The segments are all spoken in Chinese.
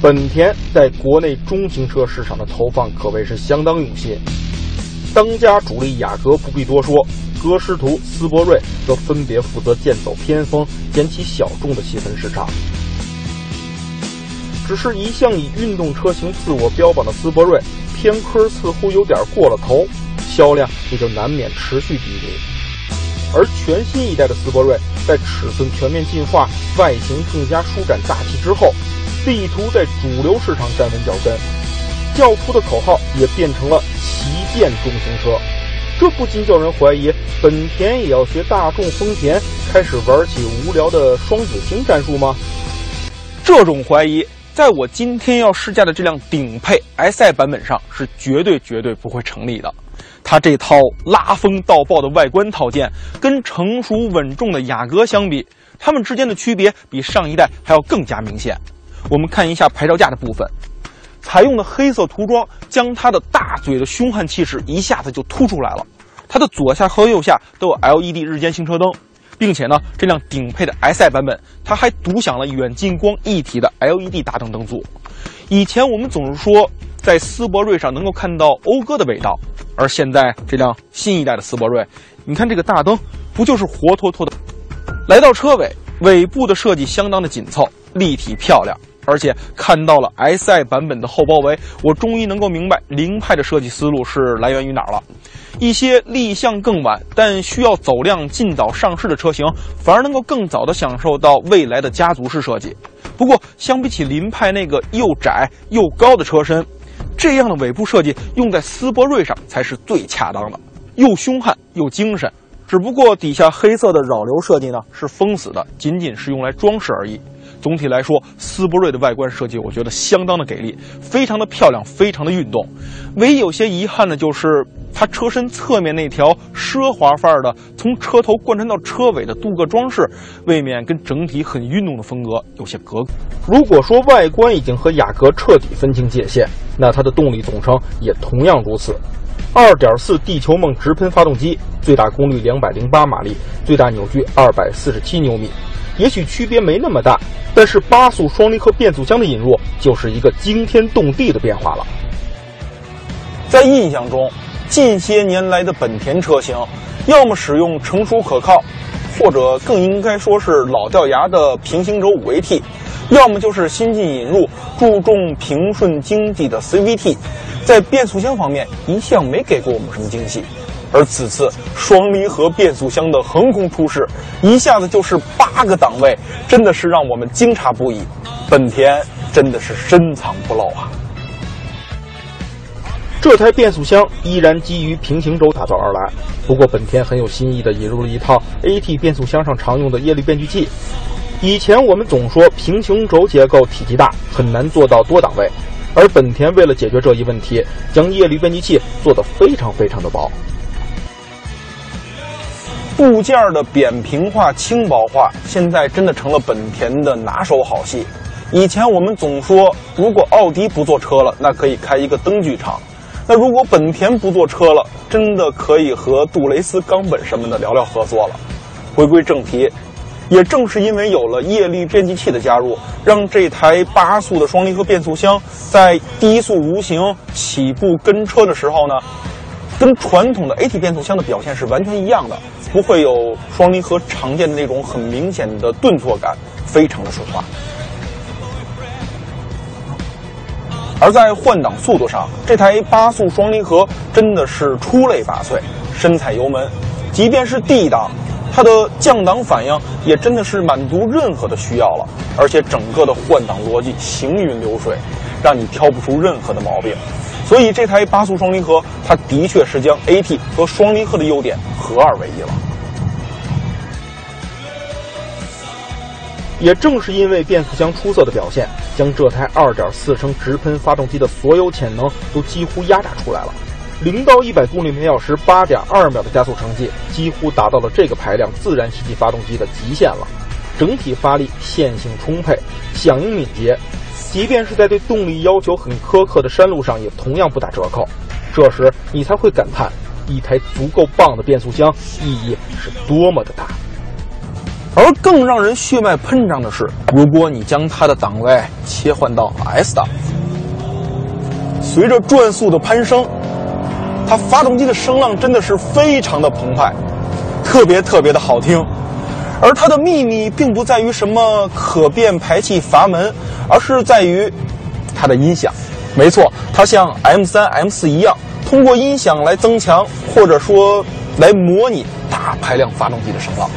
本田在国内中型车市场的投放可谓是相当用心。当家主力雅阁不必多说，歌诗图、斯铂瑞则分别负责剑走偏锋、捡起小众的细分市场。只是一向以运动车型自我标榜的斯铂瑞，偏科似乎有点过了头，销量也就难免持续低迷。而全新一代的斯铂瑞在尺寸全面进化、外形更加舒展大气之后，力图在主流市场站稳脚跟，叫出的口号也变成了旗舰中型车。这不禁叫人怀疑，本田也要学大众、丰田，开始玩起无聊的双子星战术吗？这种怀疑，在我今天要试驾的这辆顶配 SI 版本上是绝对绝对不会成立的。它这套拉风到爆的外观套件，跟成熟稳重的雅阁相比，它们之间的区别比上一代还要更加明显。我们看一下牌照架的部分，采用的黑色涂装将它的大嘴的凶悍气势一下子就突出来了。它的左下和右下都有 LED 日间行车灯，并且呢，这辆顶配的 SI 版本它还独享了远近光一体的 LED 大灯灯组。以前我们总是说在斯铂瑞上能够看到讴歌的味道，而现在这辆新一代的斯铂瑞，你看这个大灯不就是活脱脱的？来到车尾，尾部的设计相当的紧凑、立体漂亮。而且看到了 SI 版本的后包围，我终于能够明白凌派的设计思路是来源于哪儿了。一些立项更晚但需要走量尽早上市的车型，反而能够更早的享受到未来的家族式设计。不过，相比起凌派那个又窄又高的车身，这样的尾部设计用在斯铂瑞上才是最恰当的，又凶悍又精神。只不过底下黑色的扰流设计呢是封死的，仅仅是用来装饰而已。总体来说，斯铂瑞的外观设计我觉得相当的给力，非常的漂亮，非常的运动。唯一有些遗憾的就是它车身侧面那条奢华范儿的，从车头贯穿到车尾的镀铬装饰，未免跟整体很运动的风格有些隔。如果说外观已经和雅阁彻底分清界限，那它的动力总成也同样如此。2.4地球梦直喷发动机，最大功率208马力，最大扭矩247牛米。也许区别没那么大，但是八速双离合变速箱的引入就是一个惊天动地的变化了。在印象中，近些年来的本田车型，要么使用成熟可靠，或者更应该说是老掉牙的平行轴五 AT，要么就是新近引入注重平顺经济的 CVT，在变速箱方面一向没给过我们什么惊喜。而此次双离合变速箱的横空出世，一下子就是八个档位，真的是让我们惊诧不已。本田真的是深藏不露啊！这台变速箱依然基于平行轴打造而来，不过本田很有新意的引入了一套 AT 变速箱上常用的液力变矩器。以前我们总说平行轴结构体积大，很难做到多档位，而本田为了解决这一问题，将液力变矩器做得非常非常的薄。部件的扁平化、轻薄化，现在真的成了本田的拿手好戏。以前我们总说，如果奥迪不做车了，那可以开一个灯具厂；那如果本田不做车了，真的可以和杜蕾斯、冈本什么的聊聊合作了。回归正题，也正是因为有了液力变矩器的加入，让这台八速的双离合变速箱在低速无形起步跟车的时候呢，跟传统的 AT 变速箱的表现是完全一样的。不会有双离合常见的那种很明显的顿挫感，非常的顺滑。而在换挡速度上，这台八速双离合真的是出类拔萃，深踩油门，即便是 D 档，它的降档反应也真的是满足任何的需要了。而且整个的换挡逻辑行云流水，让你挑不出任何的毛病。所以这台八速双离合，它的确是将 AT 和双离合的优点合二为一了。也正是因为变速箱出色的表现，将这台2.4升直喷发动机的所有潜能都几乎压榨出来了。零到一百公里每小时八点二秒的加速成绩，几乎达到了这个排量自然吸气发动机的极限了。整体发力线性充沛，响应敏捷，即便是在对动力要求很苛刻的山路上，也同样不打折扣。这时你才会感叹，一台足够棒的变速箱意义是多么的大。而更让人血脉喷张的是，如果你将它的档位切换到 S 档，随着转速的攀升，它发动机的声浪真的是非常的澎湃，特别特别的好听。而它的秘密并不在于什么可变排气阀门，而是在于它的音响。没错，它像 M3、M4 一样，通过音响来增强或者说来模拟大排量发动机的声浪。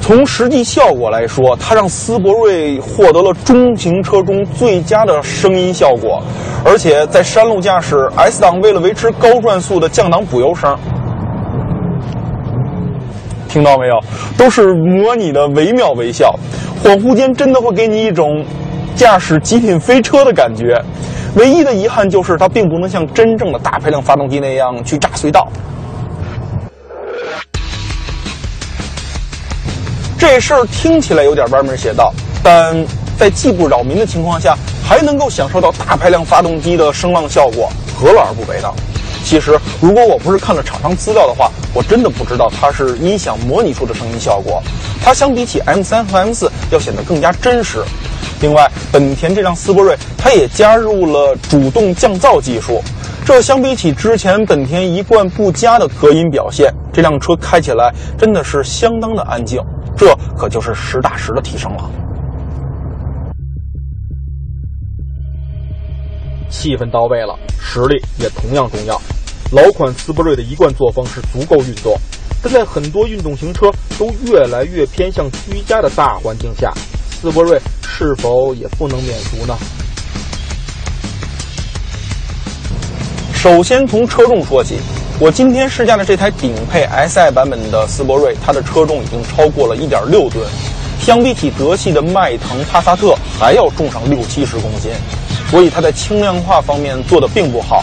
从实际效果来说，它让斯铂瑞获得了中型车中最佳的声音效果，而且在山路驾驶，S 档为了维持高转速的降档补油声，听到没有？都是模拟的惟妙惟肖，恍惚间真的会给你一种驾驶极品飞车的感觉。唯一的遗憾就是它并不能像真正的大排量发动机那样去炸隧道。这事儿听起来有点歪门邪道，但在既不扰民的情况下，还能够享受到大排量发动机的声浪效果，何乐而不为呢？其实，如果我不是看了厂商资料的话，我真的不知道它是音响模拟出的声音效果。它相比起 M3 和 M4 要显得更加真实。另外，本田这辆思铂睿它也加入了主动降噪技术，这相比起之前本田一贯不佳的隔音表现，这辆车开起来真的是相当的安静。这可就是实打实的提升了。气氛到位了，实力也同样重要。老款斯铂瑞的一贯作风是足够运动，但在很多运动型车都越来越偏向居家的大环境下，斯铂瑞是否也不能免俗呢？首先从车重说起。我今天试驾的这台顶配 SI 版本的斯铂瑞，它的车重已经超过了一点六吨，相比起德系的迈腾、帕萨特还要重上六七十公斤，所以它在轻量化方面做的并不好。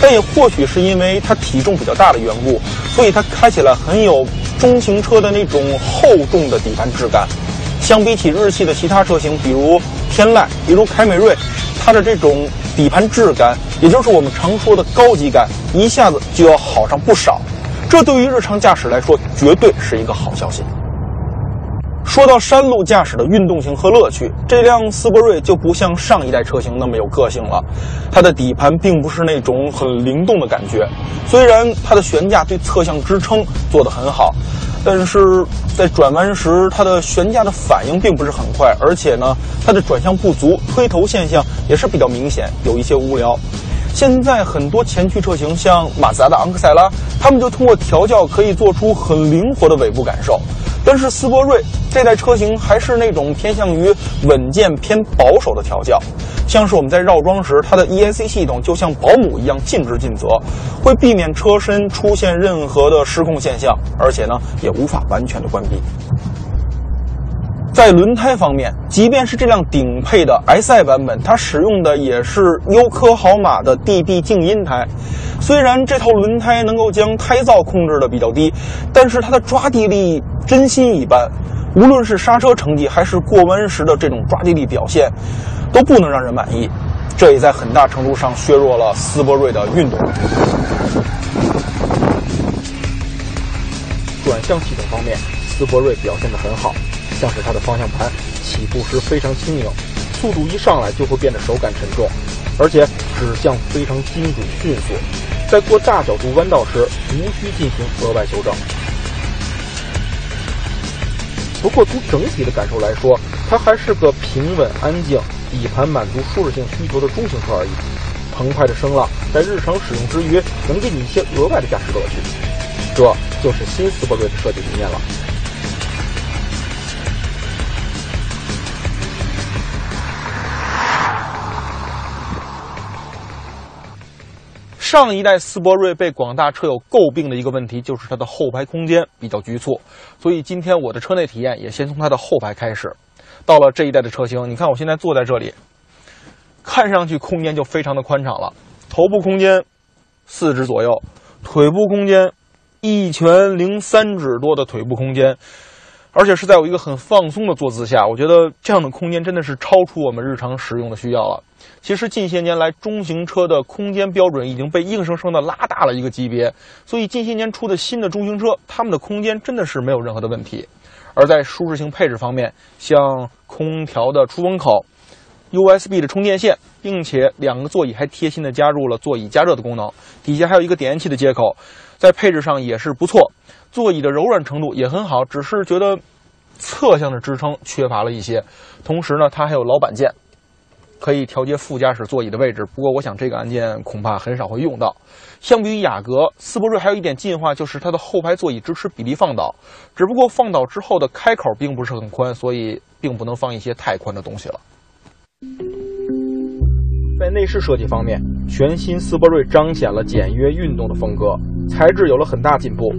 但也或许是因为它体重比较大的缘故，所以它开起来很有中型车的那种厚重的底盘质感。相比起日系的其他车型，比如天籁，比如凯美瑞，它的这种。底盘质感，也就是我们常说的高级感，一下子就要好上不少。这对于日常驾驶来说，绝对是一个好消息。说到山路驾驶的运动性和乐趣，这辆斯铂瑞就不像上一代车型那么有个性了。它的底盘并不是那种很灵动的感觉，虽然它的悬架对侧向支撑做得很好。但是在转弯时，它的悬架的反应并不是很快，而且呢，它的转向不足，推头现象也是比较明显，有一些无聊。现在很多前驱车型，像马自达的昂克赛拉，他们就通过调教可以做出很灵活的尾部感受。但是斯铂瑞这代车型还是那种偏向于稳健偏保守的调教，像是我们在绕桩时，它的 ESC 系统就像保姆一样尽职尽责，会避免车身出现任何的失控现象，而且呢也无法完全的关闭。在轮胎方面，即便是这辆顶配的 SI 版本，它使用的也是优科豪马的 DB 静音胎。虽然这套轮胎能够将胎噪控制的比较低，但是它的抓地力真心一般。无论是刹车成绩，还是过弯时的这种抓地力表现，都不能让人满意。这也在很大程度上削弱了斯铂瑞的运动。转向系统方面，斯铂瑞表现得很好。像是它的方向盘起步时非常轻盈，速度一上来就会变得手感沉重，而且指向非常精准迅速，在过大角度弯道时无需进行额外修正。不过从整体的感受来说，它还是个平稳安静、底盘满足舒适性需求的中型车而已。澎湃的声浪在日常使用之余，能给你一些额外的驾驶乐趣，这就是新斯铂瑞的设计理念了。上一代斯铂瑞被广大车友诟病的一个问题就是它的后排空间比较局促，所以今天我的车内体验也先从它的后排开始。到了这一代的车型，你看我现在坐在这里，看上去空间就非常的宽敞了，头部空间四指左右，腿部空间一拳零三指多的腿部空间。而且是在有一个很放松的坐姿下，我觉得这样的空间真的是超出我们日常使用的需要了。其实近些年来，中型车的空间标准已经被硬生生的拉大了一个级别，所以近些年出的新的中型车，它们的空间真的是没有任何的问题。而在舒适性配置方面，像空调的出风口、USB 的充电线，并且两个座椅还贴心的加入了座椅加热的功能，底下还有一个点烟器的接口，在配置上也是不错。座椅的柔软程度也很好，只是觉得侧向的支撑缺乏了一些。同时呢，它还有老板键，可以调节副驾驶座椅的位置。不过，我想这个按键恐怕很少会用到。相比于雅阁，斯铂瑞还有一点进化，就是它的后排座椅支持比例放倒，只不过放倒之后的开口并不是很宽，所以并不能放一些太宽的东西了。在内饰设计方面，全新斯铂瑞彰显了简约运动的风格，材质有了很大进步。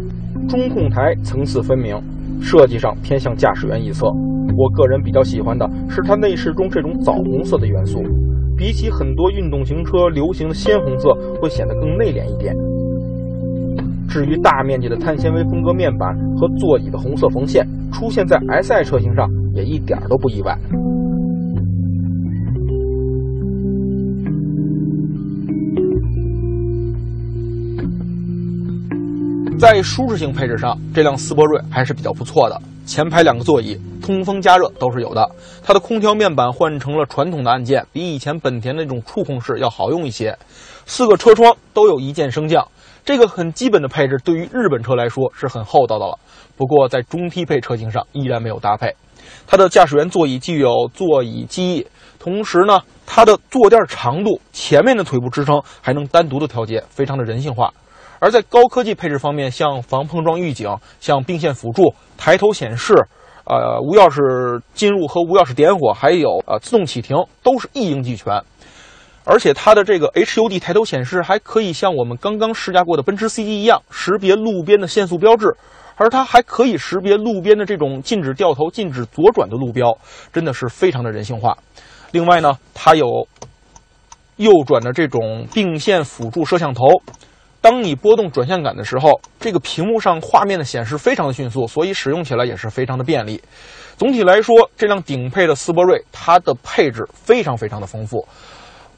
中控台层次分明，设计上偏向驾驶员一侧。我个人比较喜欢的是它内饰中这种枣红色的元素，比起很多运动型车流行的鲜红色，会显得更内敛一点。至于大面积的碳纤维风格面板和座椅的红色缝线，出现在 Si 车型上也一点都不意外。在舒适性配置上，这辆斯铂瑞还是比较不错的。前排两个座椅通风加热都是有的，它的空调面板换成了传统的按键，比以前本田那种触控式要好用一些。四个车窗都有一键升降，这个很基本的配置对于日本车来说是很厚道的了。不过在中低配车型上依然没有搭配。它的驾驶员座椅既有座椅记忆，同时呢，它的坐垫长度、前面的腿部支撑还能单独的调节，非常的人性化。而在高科技配置方面，像防碰撞预警、像并线辅助、抬头显示、呃无钥匙进入和无钥匙点火，还有呃自动启停，都是一应俱全。而且它的这个 HUD 抬头显示还可以像我们刚刚试驾过的奔驰 C 级一样，识别路边的限速标志，而它还可以识别路边的这种禁止掉头、禁止左转的路标，真的是非常的人性化。另外呢，它有右转的这种并线辅助摄像头。当你拨动转向杆的时候，这个屏幕上画面的显示非常的迅速，所以使用起来也是非常的便利。总体来说，这辆顶配的斯铂瑞，它的配置非常非常的丰富，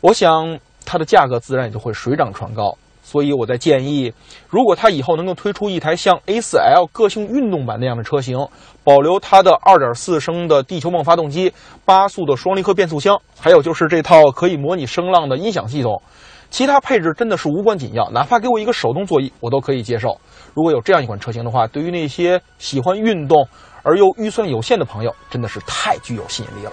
我想它的价格自然也就会水涨船高。所以我在建议，如果它以后能够推出一台像 A4L 个性运动版那样的车型，保留它的2.4升的地球梦发动机、八速的双离合变速箱，还有就是这套可以模拟声浪的音响系统。其他配置真的是无关紧要，哪怕给我一个手动座椅，我都可以接受。如果有这样一款车型的话，对于那些喜欢运动而又预算有限的朋友，真的是太具有吸引力了。